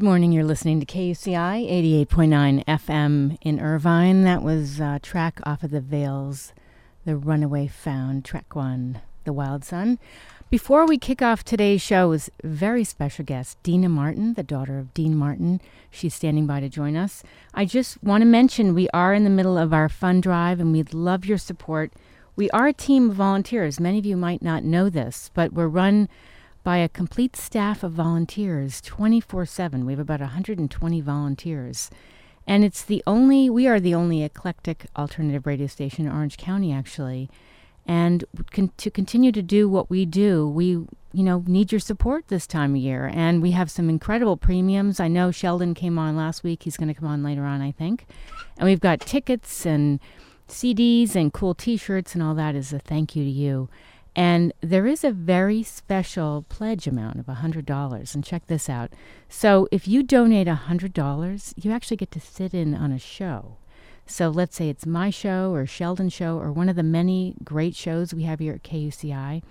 Good morning. You're listening to KUCI 88.9 FM in Irvine. That was a track off of the Veils, The Runaway Found, track one, The Wild Son. Before we kick off today's show is very special guest, Dina Martin, the daughter of Dean Martin. She's standing by to join us. I just want to mention we are in the middle of our fund drive and we'd love your support. We are a team of volunteers. Many of you might not know this, but we're run by a complete staff of volunteers 24 7. We have about 120 volunteers. And it's the only, we are the only eclectic alternative radio station in Orange County, actually. And con- to continue to do what we do, we, you know, need your support this time of year. And we have some incredible premiums. I know Sheldon came on last week. He's going to come on later on, I think. And we've got tickets and CDs and cool t shirts and all that as a thank you to you. And there is a very special pledge amount of $100. And check this out. So if you donate $100, you actually get to sit in on a show. So let's say it's my show or Sheldon's show or one of the many great shows we have here at KUCI.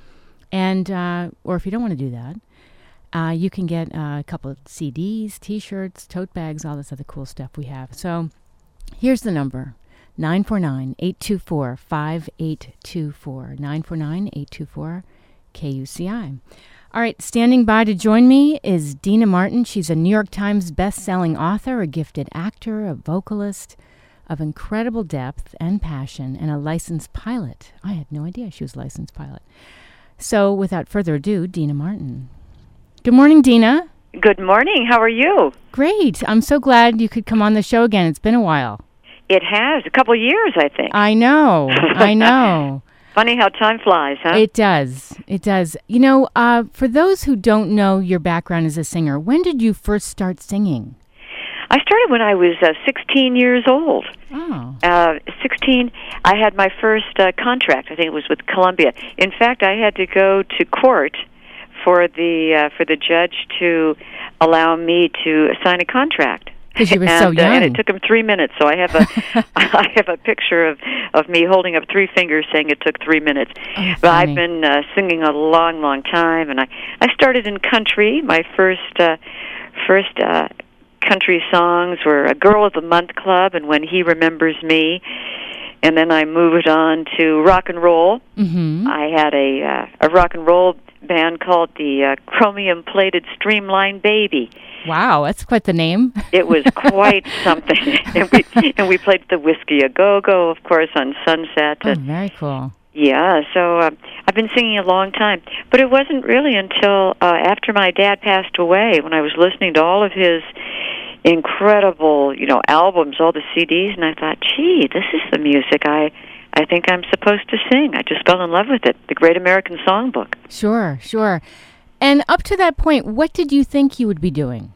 And, uh, or if you don't want to do that, uh, you can get uh, a couple of CDs, t shirts, tote bags, all this other cool stuff we have. So here's the number 949 824 5824. 949 824 KUCI. All right, standing by to join me is Dina Martin. She's a New York Times best-selling author, a gifted actor, a vocalist of incredible depth and passion, and a licensed pilot. I had no idea she was a licensed pilot. So, without further ado, Dina Martin. Good morning, Dina. Good morning. How are you? Great. I'm so glad you could come on the show again. It's been a while. It has a couple years, I think. I know. I know. Funny how time flies, huh? It does. It does. You know, uh, for those who don't know your background as a singer, when did you first start singing? I started when I was uh, 16 years old. Oh. Uh, 16, I had my first uh, contract. I think it was with Columbia. In fact, I had to go to court for the uh, for the judge to allow me to sign a contract. Because you were and, so uh, and it took him three minutes. So I have a I have a picture of of me holding up three fingers, saying it took three minutes. Oh, But I've been uh, singing a long, long time, and I I started in country. My first uh, first uh, country songs were a Girl of the Month Club and When He Remembers Me, and then I moved on to rock and roll. Mm-hmm. I had a uh, a rock and roll band called the uh, Chromium Plated Streamline Baby. Wow, that's quite the name. It was quite something, and we and we played the Whisky a Go Go, of course, on Sunset. Oh, very cool. yeah, so uh, I've been singing a long time, but it wasn't really until uh, after my dad passed away when I was listening to all of his incredible, you know, albums, all the CDs, and I thought, gee, this is the music I I think I'm supposed to sing. I just fell in love with it. The Great American Songbook. Sure, sure. And up to that point, what did you think you would be doing?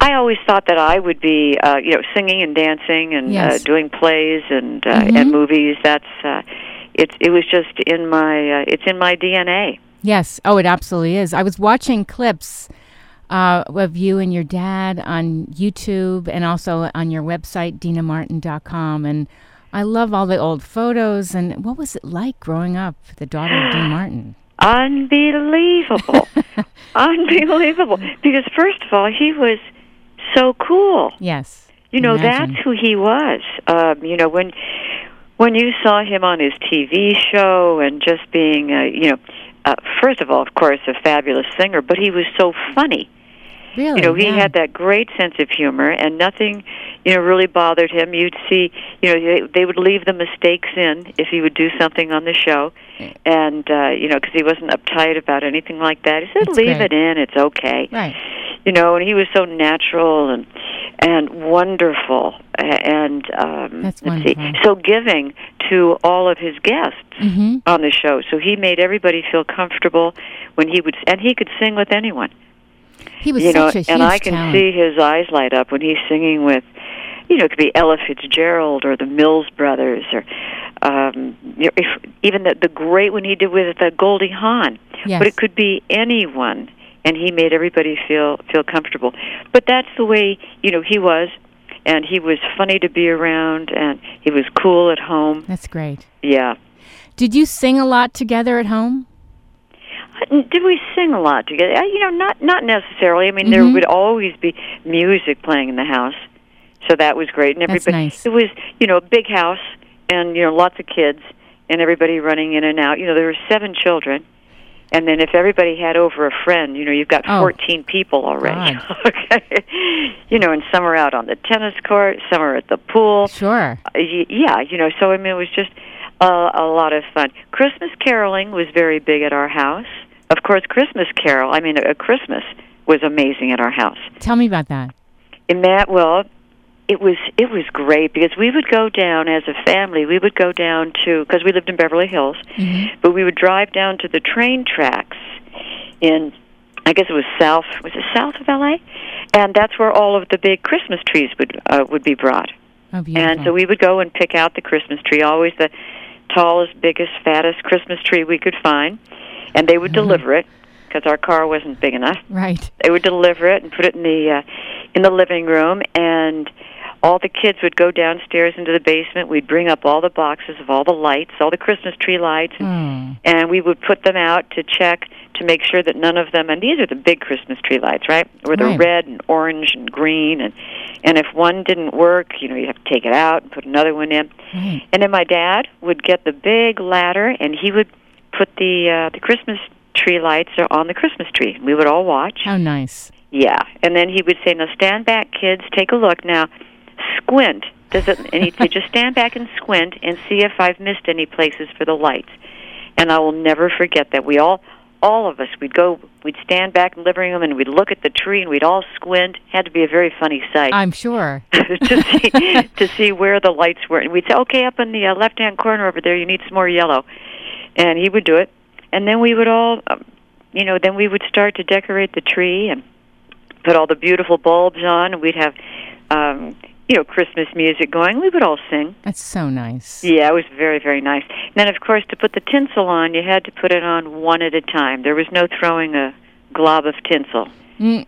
I always thought that I would be, uh, you know, singing and dancing and Yes. uh, doing plays and uh, Mhm. and movies. That's uh, it's it was just in my uh, it's in my DNA. Yes. Oh, it absolutely is. I was watching clips uh, of you and your dad on YouTube and also on your website, dinamartin.com. And I love all the old photos. And what was it like growing up, the daughter of Dean Martin? Unbelievable, unbelievable. Because first of all, he was so cool. Yes. You know, Imagine. that's who he was. Um, you know, when when you saw him on his TV show and just being, uh, you know, uh, first of all, of course, a fabulous singer, but he was so funny. Really? You know, he yeah. had that great sense of humor, and nothing, you know, really bothered him. You'd see, you know, they, they would leave the mistakes in if he would do something on the show, and uh, you know, because he wasn't uptight about anything like that. He said, That's "Leave great. it in; it's okay." Right. You know, and he was so natural and and wonderful, and um, That's let's see, wonderful. so giving to all of his guests Mm-hmm. on the show. So he made everybody feel comfortable when he would, and he could sing with anyone He was you know, such a huge and I can talent. see his eyes light up when he's singing with, you know, it could be Ella Fitzgerald or the Mills Brothers or um, you know, if, even the the great one he did with uh, Goldie Hawn. Yes. But it could be anyone, and he made everybody feel feel comfortable. But that's the way you know he was, and he was funny to be around, and he was cool at home. That's great. Yeah. Did you sing a lot together at home? Did we sing a lot together? Uh, You know, not not necessarily. I mean, there Mhm. would always be music playing in the house, so that was great. And everybody, nice. it was you know a big house, and you know lots of kids, and everybody running in and out. You know, there were seven children, and then if everybody had over a friend, you know, you've got Oh. fourteen people already. Okay, you know, and some are out on the tennis court, some are at the pool. Sure. Uh, yeah, you know, so I mean, it was just uh, a lot of fun. Christmas caroling was very big at our house. Of course, Christmas carol. I mean, a Christmas was amazing at our house. Tell me about that. In that, well, it was it was great because we would go down as a family. We would go down to because we lived in Beverly Hills, Mm-hmm. but we would drive down to the train tracks in. I guess it was south. Was it south of L.A.? And that's where all of the big Christmas trees would uh, would be brought. Oh, beautiful. And so we would go and pick out the Christmas tree, always the tallest, biggest, fattest Christmas tree we could find, and they would deliver it because our car wasn't big enough. right. They would deliver it and put it in the uh, in the living room, and all the kids would go downstairs into the basement. We'd bring up all the boxes of all the lights, all the Christmas tree lights, and, Oh, and we would put them out to check to make sure that none of them. And these are the big Christmas tree lights, right? Where they're Right. red and orange and green, and and if one didn't work, you know, you'd have to take it out and put another one in. right. And then my dad would get the big ladder, and he would put the uh, the Christmas tree lights on the Christmas tree. We would all watch. How nice. Yeah, and then he would say, "Now stand back, kids. Take a look. Now, squint. Does it?" And he'd say, "Just stand back and squint and see if I've missed any places for the lights." And I will never forget that. We all, all of us, we'd go, we'd stand back in the living room and we'd look at the tree and we'd all squint. Had to be a very funny sight I'm sure. to see to see where the lights were. And we'd say, "Okay, up in the uh, left-hand corner over there, you need some more yellow." And he would do it, and then we would all, um, you know, then we would start to decorate the tree and put all the beautiful bulbs on. And we'd have, um, you know, Christmas music going. We would all sing. That's so nice. Yeah, it was very, very nice. And then, of course, to put the tinsel on, you had to put it on one at a time. There was no throwing a glob of tinsel. Mm,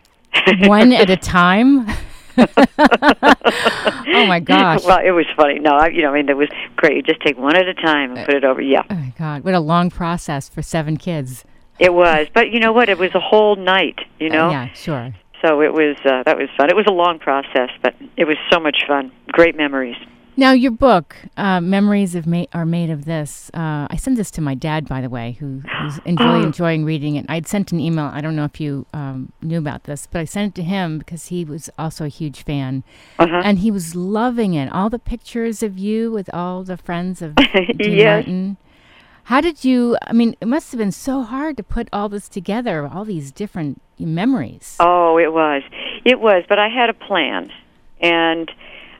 one at a time? oh my gosh. Well, it was funny. No, I, you know, I mean, it was great. You just take one at a time and put it over. Yeah, Oh my god. What a long process for seven kids. it was. But you know what? It was a whole night. You know, Uh, yeah, sure. so it was. Uh, that was fun. It was a long process, but it was so much fun. Great memories. Now, your book, uh, Memories of Ma- Are Made of This, uh, I sent this to my dad, by the way, who, who's really enjoying reading it. I'd sent an email. I don't know if you um, knew about this, but I sent it to him because he was also a huge fan. Uh-huh. And he was loving it. All the pictures of you with all the friends of Dean Yes. Martin. How did you, I mean, it must have been so hard to put all this together, all these different memories. Oh, it was. It was. But I had a plan, and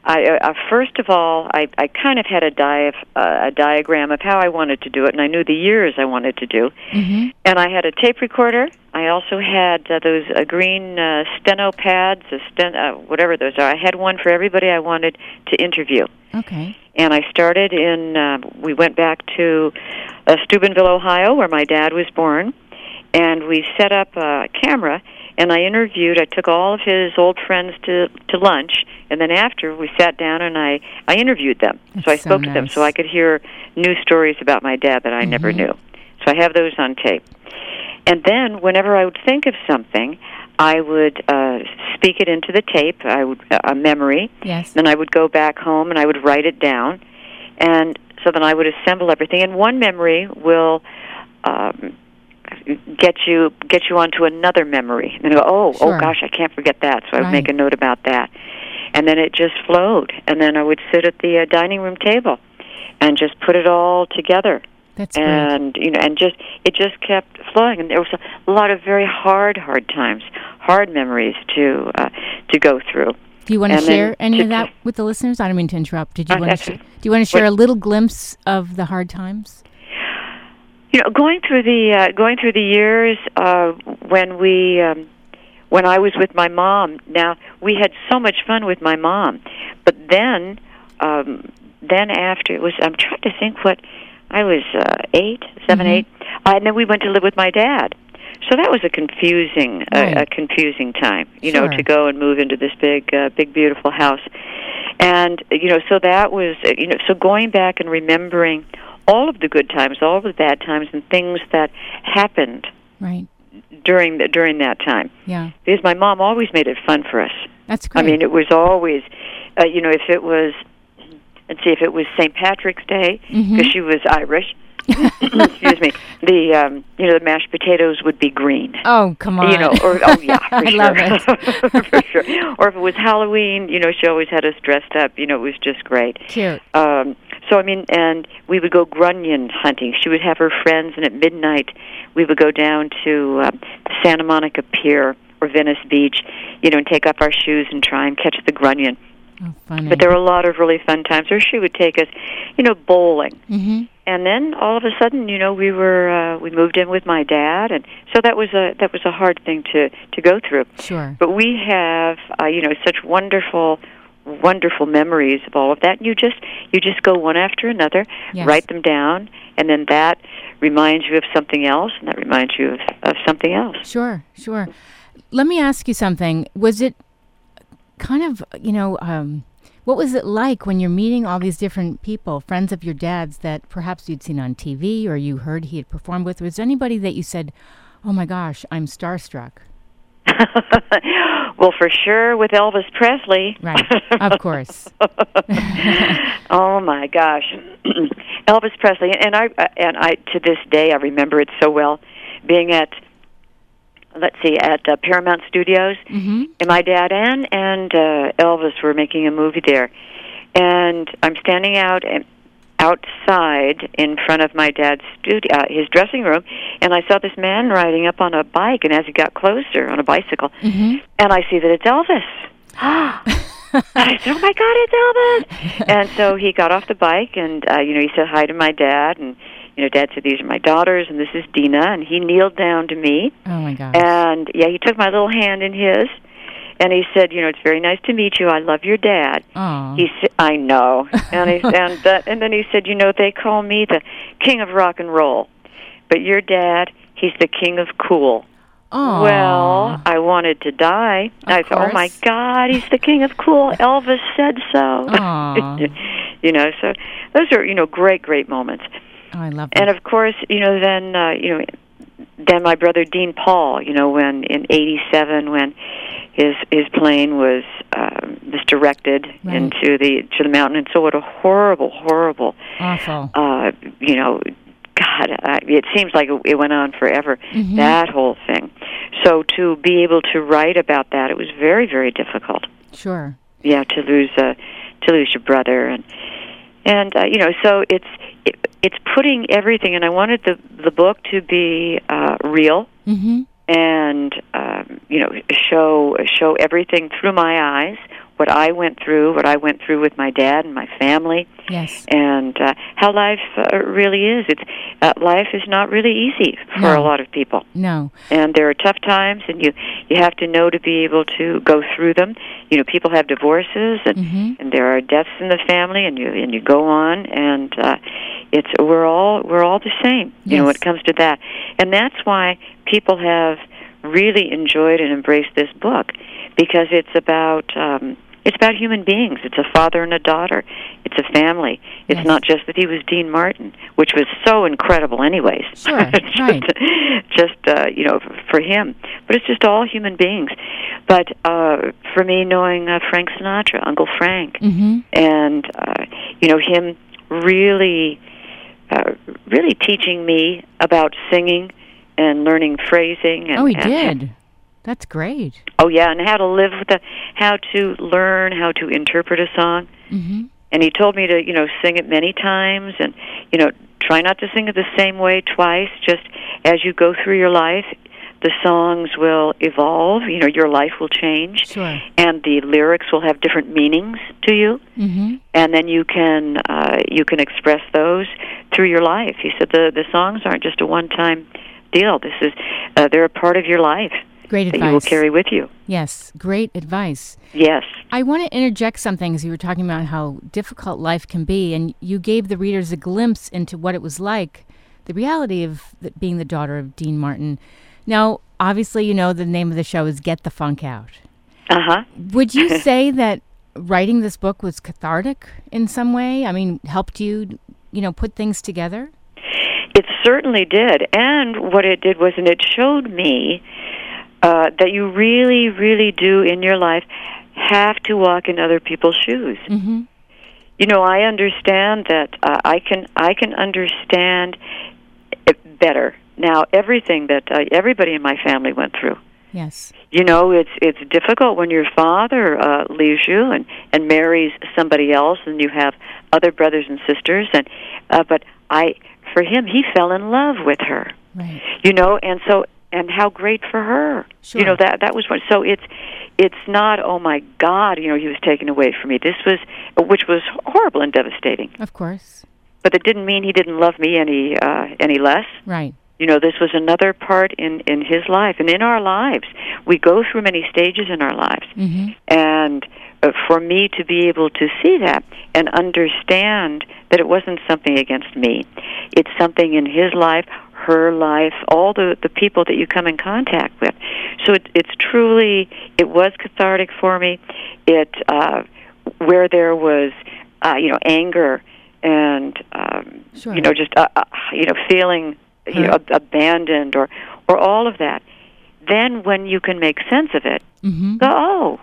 I uh, uh, first of all, I I kind of had a di- uh, a diagram of how I wanted to do it, and I knew the years I wanted to do. hmm And I had a tape recorder. I also had uh, those uh, green uh, steno pads, a sten- uh, whatever those are. I had one for everybody I wanted to interview. Okay. And I started in. Uh, we went back to uh, Steubenville, Ohio, where my dad was born, and we set up a camera. And I interviewed. I took all of his old friends to to lunch, and then after we sat down and I I interviewed them. so I That's so spoke to them, so. I could hear new stories about my dad that I never Mhm. knew. So I have those on tape. And then, whenever I would think of something, I would uh, speak it into the tape. I would a memory. Yes. Then I would go back home and I would write it down, and so then I would assemble everything. And one memory will. Um, get you get you onto another memory and go oh Sure. oh gosh i can't forget that so i would Right. make a note about that and then it just flowed and then i would sit at the uh, dining room table and just put it all together That's great. and you know and just it just kept flowing and there was a lot of very hard hard times hard memories to uh, to go through Do you want to share any to- of that with the listeners? I don't mean to interrupt. Did you Uh, want to? right. do you want to share What- a little glimpse of the hard times? You know going through the uh, going through the years uh when we um when I was with my mom now we had so much fun with my mom but then um then after it was I'm trying to think what I was uh 8 7 Mhm. 8 uh, and then we went to live with my dad so that was a confusing Right. a, a confusing time you know to go and move into this big uh, big beautiful house and you know so that was uh, you know so going back and remembering all of the good times all of the bad times and things that happened Right. during the, during that time Yeah. because my mom always made it fun for us That's great. i mean it was always uh, you know if it was let's see if it was st patrick's day because she was irish excuse me the um you know the mashed potatoes would be green oh, come on. you know, or oh yeah, for I sure, love it. for sure. Or if it was Halloween, you know, she always had us dressed up. You know, it was just great. Cute. Um, so I mean, and we would go grunion hunting. She would have her friends, and at midnight, we would go down to uh, Santa Monica Pier or Venice Beach, you know, and take off our shoes and try and catch the grunion. Oh, funny. But there were a lot of really fun times. Or she would take us, you know, bowling hmm and then all of a sudden you know we were uh, we moved in with my dad and so that was a that was a hard thing to to go through Sure. but we have uh, you know such wonderful wonderful memories of all of that and you just you just go one after another Yes. write them down and then that reminds you of something else and that reminds you of, of something else Sure, sure. Let me ask you something. Was it kind of, you know, um, what was it like when you're meeting all these different people, friends of your dad's that perhaps you'd seen on TV or you heard he had performed with? Was there anybody that you said, oh my gosh, I'm starstruck? well for sure with Elvis Presley. Right, of course. oh my gosh, Elvis Presley, and I and I to this day I remember it so well, being at let's see at uh, Paramount Studios, hmm and my dad and and uh, Elvis were making a movie there, and I'm standing out and outside in front of my dad's studio, uh, his dressing room, and I saw this man riding up on a bike, and as he got closer on a bicycle, hmm and I see that it's Elvis. I said, "Oh my God, it's Elvis!" and so he got off the bike, and uh, you know, he said hi to my dad, and you know, Dad said, "These are my daughters, and this is Dina." And he kneeled down to me, Oh my gosh. and yeah, he took my little hand in his, and he said, "You know, it's very nice to meet you. I love your dad." oh. He said, "I know," and he and uh, and then he said, "You know, they call me the king of rock and roll, but your dad, he's the king of cool." oh. Well, I wanted to die. Of I thought, oh my. God, he's the king of cool. Elvis said so. You know, so those are you know great, great moments. Oh, I love that. And of course, you know, then uh, you know, then my brother Dean Paul. You know, when in '87 when his his plane was um, misdirected Right. into the to the mountain, and so what a horrible, horrible Awful. uh, you know, God, uh, it seems like it, it went on forever. Mhm. That whole thing. So to be able to write about that, it was very, very difficult. Sure. Yeah, to lose uh, to lose your brother, and and uh, you know, so it's it, it's putting everything. And I wanted the the book to be uh, real hmm and um, you know show show everything through my eyes. What I went through, what I went through with my dad and my family, Yes. and uh, how life uh, really is. It's uh, life is not really easy for No. a lot of people, No. and there are tough times, and you you have to know to be able to go through them. You know, people have divorces, and Mhm. and there are deaths in the family, and you and you go on, and uh, it's we're all we're all the same. You know, when it comes to that, and that's why people have really enjoyed and embraced this book because it's about um, it's about human beings. It's a father and a daughter. It's a family. It's Yes. not just that he was Dean Martin, which was so incredible, anyways. Sure, just, right. Just uh, you know, for him, but it's just all human beings. But uh, for me, knowing uh, Frank Sinatra, Uncle Frank, Mm-hmm. and uh, you know him really, uh, really teaching me about singing and learning phrasing. And, Oh, he and- did. That's great. Oh yeah, and how to live with the, how to learn how to interpret a song. Mm-hmm. And he told me to, you know, sing it many times, and you know, try not to sing it the same way twice. Just as you go through your life, the songs will evolve. You know, your life will change, Sure. and the lyrics will have different meanings to you. Mm-hmm. And then you can uh, you can express those through your life. He said the the songs aren't just a one time deal. This is uh, they're a part of your life Great that you will advice. carry with you. Yes, great advice. Yes. I want to interject something as you were talking about how difficult life can be, and you gave the readers a glimpse into what it was like, the reality of being the daughter of Dean Martin. Now, obviously, you know the name of the show is Get the Funk Out. Uh huh. Would you say that writing this book was cathartic in some way? I mean, helped you, you know, put things together? It certainly did. And what it did was, and it showed me uh, that you really, really do in your life have to walk in other people's shoes. Mm-hmm. You know, I understand that. Uh, I can, I can understand it better now. Everything that uh, everybody in my family went through. Yes. You know, it's it's difficult when your father uh, leaves you and and marries somebody else, and you have other brothers and sisters. And uh, but I, for him, he fell in love with her. Right. You know, and so and how great for her. Sure. You know that that was what. So it's it's not oh my God, you know, he was taken away from me. This was which was horrible and devastating. Of course. But it didn't mean he didn't love me any uh, any less. Right. You know, this was another part in in his life and in our lives. We go through many stages in our lives, Mm-hmm. and uh, for me to be able to see that and understand that it wasn't something against me, it's something in his life, her life, all the the people that you come in contact with. So it, it's truly it was cathartic for me. It uh, where there was uh, you know anger and um, Sure. you know just uh, uh, you know feeling you know ab- abandoned or or all of that. Then when you can make sense of it, Mm-hmm. go oh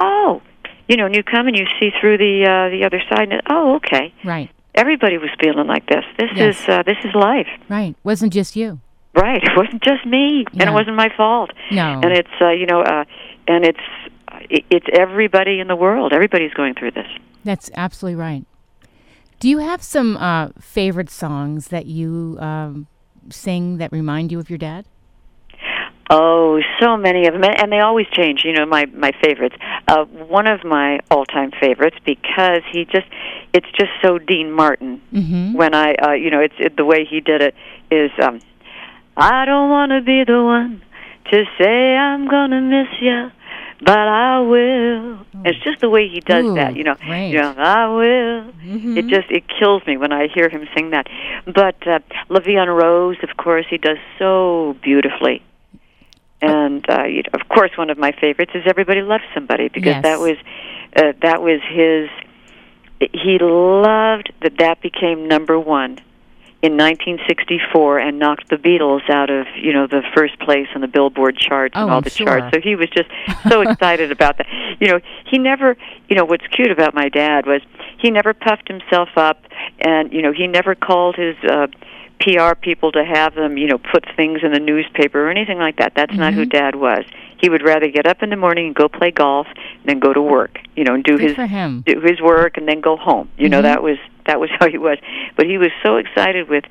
oh you know and you come and you see through the uh, the other side and oh okay Right. Everybody was feeling like this this Yes. is uh, this is life Right. Wasn't just you. right it wasn't just me and it wasn't my fault No. and it's uh, you know uh, and it's it's everybody in the world everybody's going through this That's absolutely right. Do you have some uh, favorite songs that you um, sing that remind you of your dad? Oh, so many of them, and they always change. You know, my my favorites. Uh, one of my all-time favorites because he just—it's just so Dean Martin. Mm-hmm. When I, uh, you know, it's it, the way he did it is. um I don't want to be the one to say I'm gonna miss you, but I will. It's just the way he does Ooh, that. You know, you know, I will. Mhm. It just it kills me when I hear him sing that. But uh, La Rose, of course, he does so beautifully. And uh, you know, of course, one of my favorites is "Everybody Loves Somebody" because Yes. that was uh, that was his. He loved that that became number one in 1964 and knocked the Beatles out of you know the first place on the Billboard charts Oh, and all I'm the sure. charts. So he was just so excited about that. You know, he never. You know, what's cute about my dad was he never puffed himself up, and you know he never called his. uh PR people to have them, you know, put things in the newspaper or anything like that. That's not who Mhm. Dad was. He would rather get up in the morning and go play golf than go to work, you know, and do Good his do his work and then go home. You know, Mhm. that was that was how he was. But he was so excited with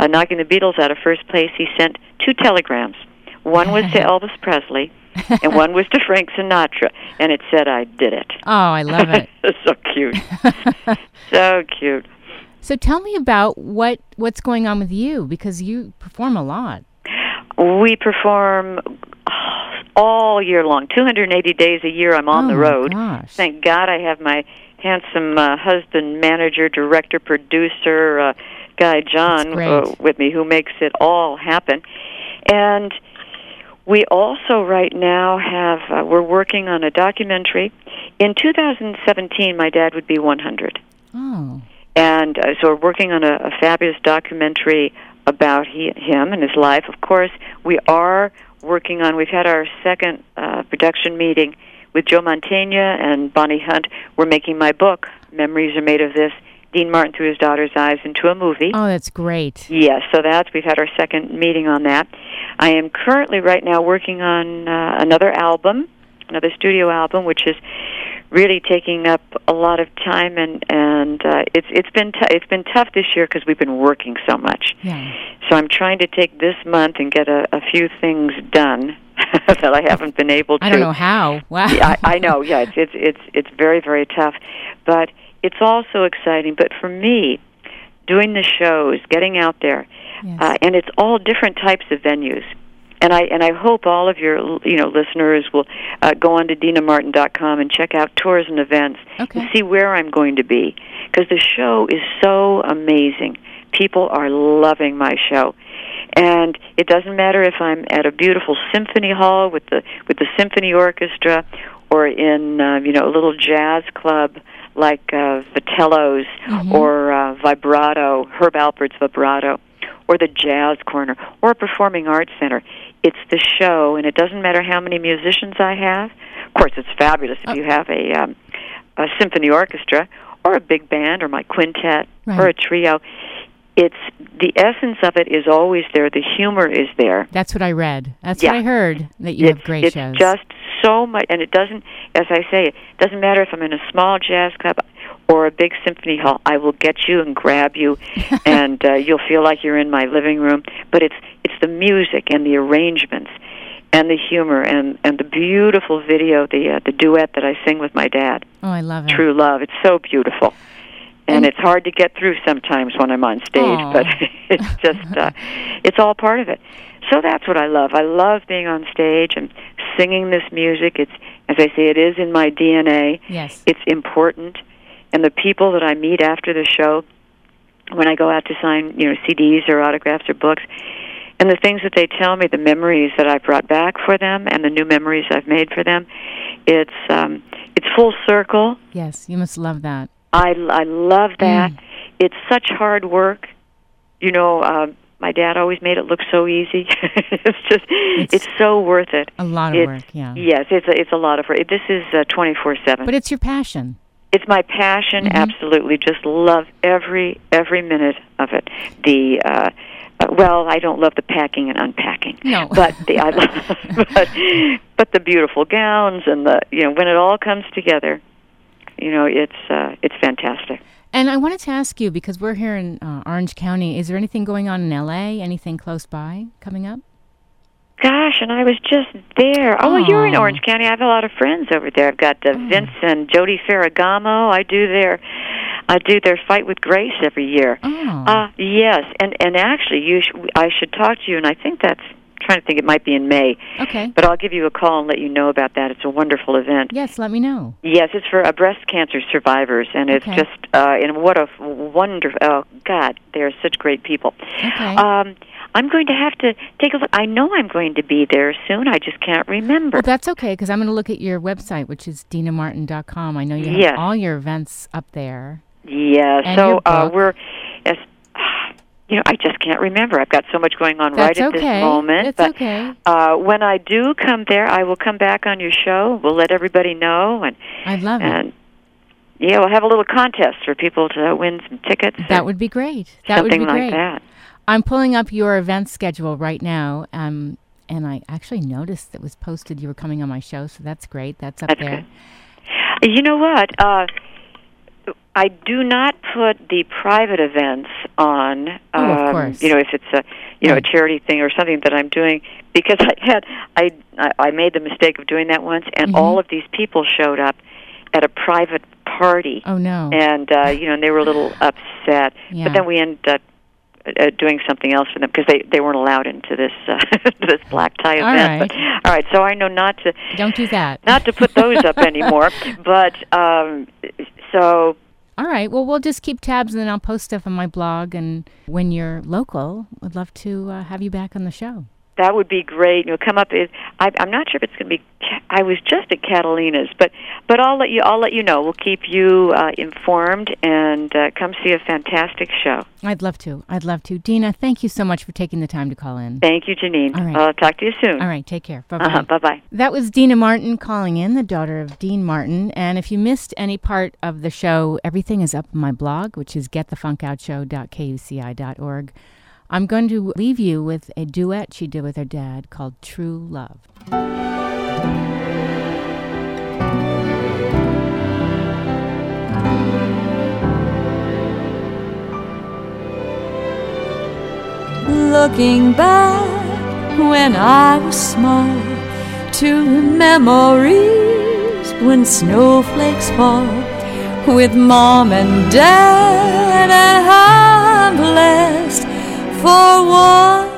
uh, knocking the Beatles out of first place. He sent two telegrams. One was to Elvis Presley, and one was to Frank Sinatra, and it said, "I did it." Oh, I love it. so cute, so cute. So tell me about what what's going on with you because you perform a lot. We perform all year long, 280 days a year. I'm on oh the road. Gosh. Thank God I have my handsome uh, husband, manager, director, producer, uh, guy John, uh, with me, who makes it all happen. And we also right now have uh, we're working on a documentary. In 2017, my dad would be 100, Oh. And uh, so we're working on a, a fabulous documentary about he, him and his life. Of course, we are working on. We've had our second uh, production meeting with Joe Mantegna and Bonnie Hunt. We're making my book. Memories are made of this. Dean Martin through his daughter's eyes into a movie. Oh, that's great. Yes, so that's we've had our second meeting on that. I am currently right now working on uh, another album, another studio album, which is really taking up a lot of time and and uh, it's it's been t- it's been tough this year because we've been working so much. Yeah. So I'm trying to take this month and get a, a few things done that I haven't been able to. I don't know how. Wow. Yeah, I, I know. Yeah, it's it's it's it's very very tough, but it's also exciting. But for me, doing the shows, getting out there, Yes. uh, and it's all different types of venues. And I and I hope all of your you know listeners will uh, go on to dinamartin.com and check out tours and events Okay. and see where I'm going to be because the show is so amazing. People are loving my show. And it doesn't matter if I'm at a beautiful symphony hall with the with the symphony orchestra or in uh, you know a little jazz club like uh, Vitello's Mhm. or uh, Vibrato, Herb Alpert's Vibrato, or the Jazz Corner, or a performing arts center. It's the show, and it doesn't matter how many musicians I have. Of course, it's fabulous if Oh. you have a, um, a symphony orchestra, or a big band, or my quintet, or a trio. It's the essence of it is always there. The humor is there. That's what I read. That's Yeah. what I heard. That you it's, have great it's shows. just so much, and it doesn't. As I say, it doesn't matter if I'm in a small jazz club or a big symphony hall. I will get you and grab you, and uh, you'll feel like you're in my living room. But it's it's the music and the arrangements, and the humor and and the beautiful video, the uh, the duet that I sing with my dad, oh, I love it. True Love. It's so beautiful. And And- it's hard to get through sometimes when I'm on stage, Aw. but it's just uh, it's all part of it. So that's what I love. I love being on stage and singing this music. It's as I say, it is in my DNA. Yes. It's important, and the people that I meet after the show, when I go out to sign, you know, CDs or autographs or books, and the things that they tell me, the memories that I've brought back for them, and the new memories I've made for them, it's um, it's full circle. Yes. You must love that. I I love that. Mm. It's such hard work. You know, uh, my dad always made it look so easy. it's just it's, so worth it. A lot of It's- work. Yeah. Yes, it's a, it's a lot of work. This is twenty four seven. But it's your passion. It's my passion. Mhm. Absolutely, just love every every minute of it. The uh, uh, well, I don't love the packing and unpacking. No. but the I love, but but the beautiful gowns and the you know when it all comes together, you know it's uh, it's fantastic. And I wanted to ask you because we're here in uh, Orange County. Is there anything going on in LA? Anything close by coming up? Gosh, and I was just there. Oh, well, you're in Orange County. I have a lot of friends over there. I've got uh. Vince and Jody Ferragamo. I do their, I do their fight with Grace every year. Oh. Uh yes, and and actually, you sh- I should talk to you, and I think that's trying to think it might be in May, okay. but I'll give you a call and let you know about that. It's a wonderful event. Yes. Let me know. Yes, it's for uh, breast cancer survivors, and it's Okay. just uh, and what a wonderful. Oh God, they are such great people. Okay. Um, I'm going to have to take a look. I know I'm going to be there soon. I just can't remember. Well, that's okay because I'm going to look at your website, which is dinamartin.com. I know you have Yes. all your events up there. yeah. And so uh, we're, yes, you know, I just can't remember. I've got so much going on That's right at okay. this moment. It's but okay. uh, when I do come there, I will come back on your show. We'll let everybody know, and I'd love it. and yeah, we'll have a little contest for people to win some tickets. That would be great. That would something be like great. that. I'm pulling up your event schedule right now, um, and I actually noticed that was posted you were coming on my show, so that's great. That's up That's there. good. You know what? Uh, I do not put the private events on. Oh, of um, course. You know, if it's a you know Right. a charity thing or something that I'm doing, because I had I I made the mistake of doing that once, and Mhm. all of these people showed up at a private party, Oh no. and uh, you know, and they were a little upset. Yeah. But then we ended up. Uh, doing something else for them because they they weren't allowed into this uh, this black tie event. right. But, all right, so I know not to Don't do that. not to put those up anymore. But um, so All right. Well, we'll just keep tabs, and then I'll post stuff on my blog. And when you're local, would love to uh, have you back on the show. That would be great. You'll come up. Is I, I'm not sure if it's going to be. I was just at Catalina's, but but I'll let you. I'll let you know. We'll keep you uh, informed and uh, come see a fantastic show. I'd love to. I'd love to. Dina, thank you so much for taking the time to call in. Thank you, Janine. All right. I'll talk to you soon. All right, take care. Bye bye. Uh-huh, bye bye. That was Dina Martin calling in, the daughter of Dean Martin. And if you missed any part of the show, everything is up on my blog, which is getthefunkoutshow.kuci.org. I'm going to leave you with a duet she did with her dad called True Love. Looking back when I was small to memories when snowflakes fall with mom and dad, and I'm blessed for one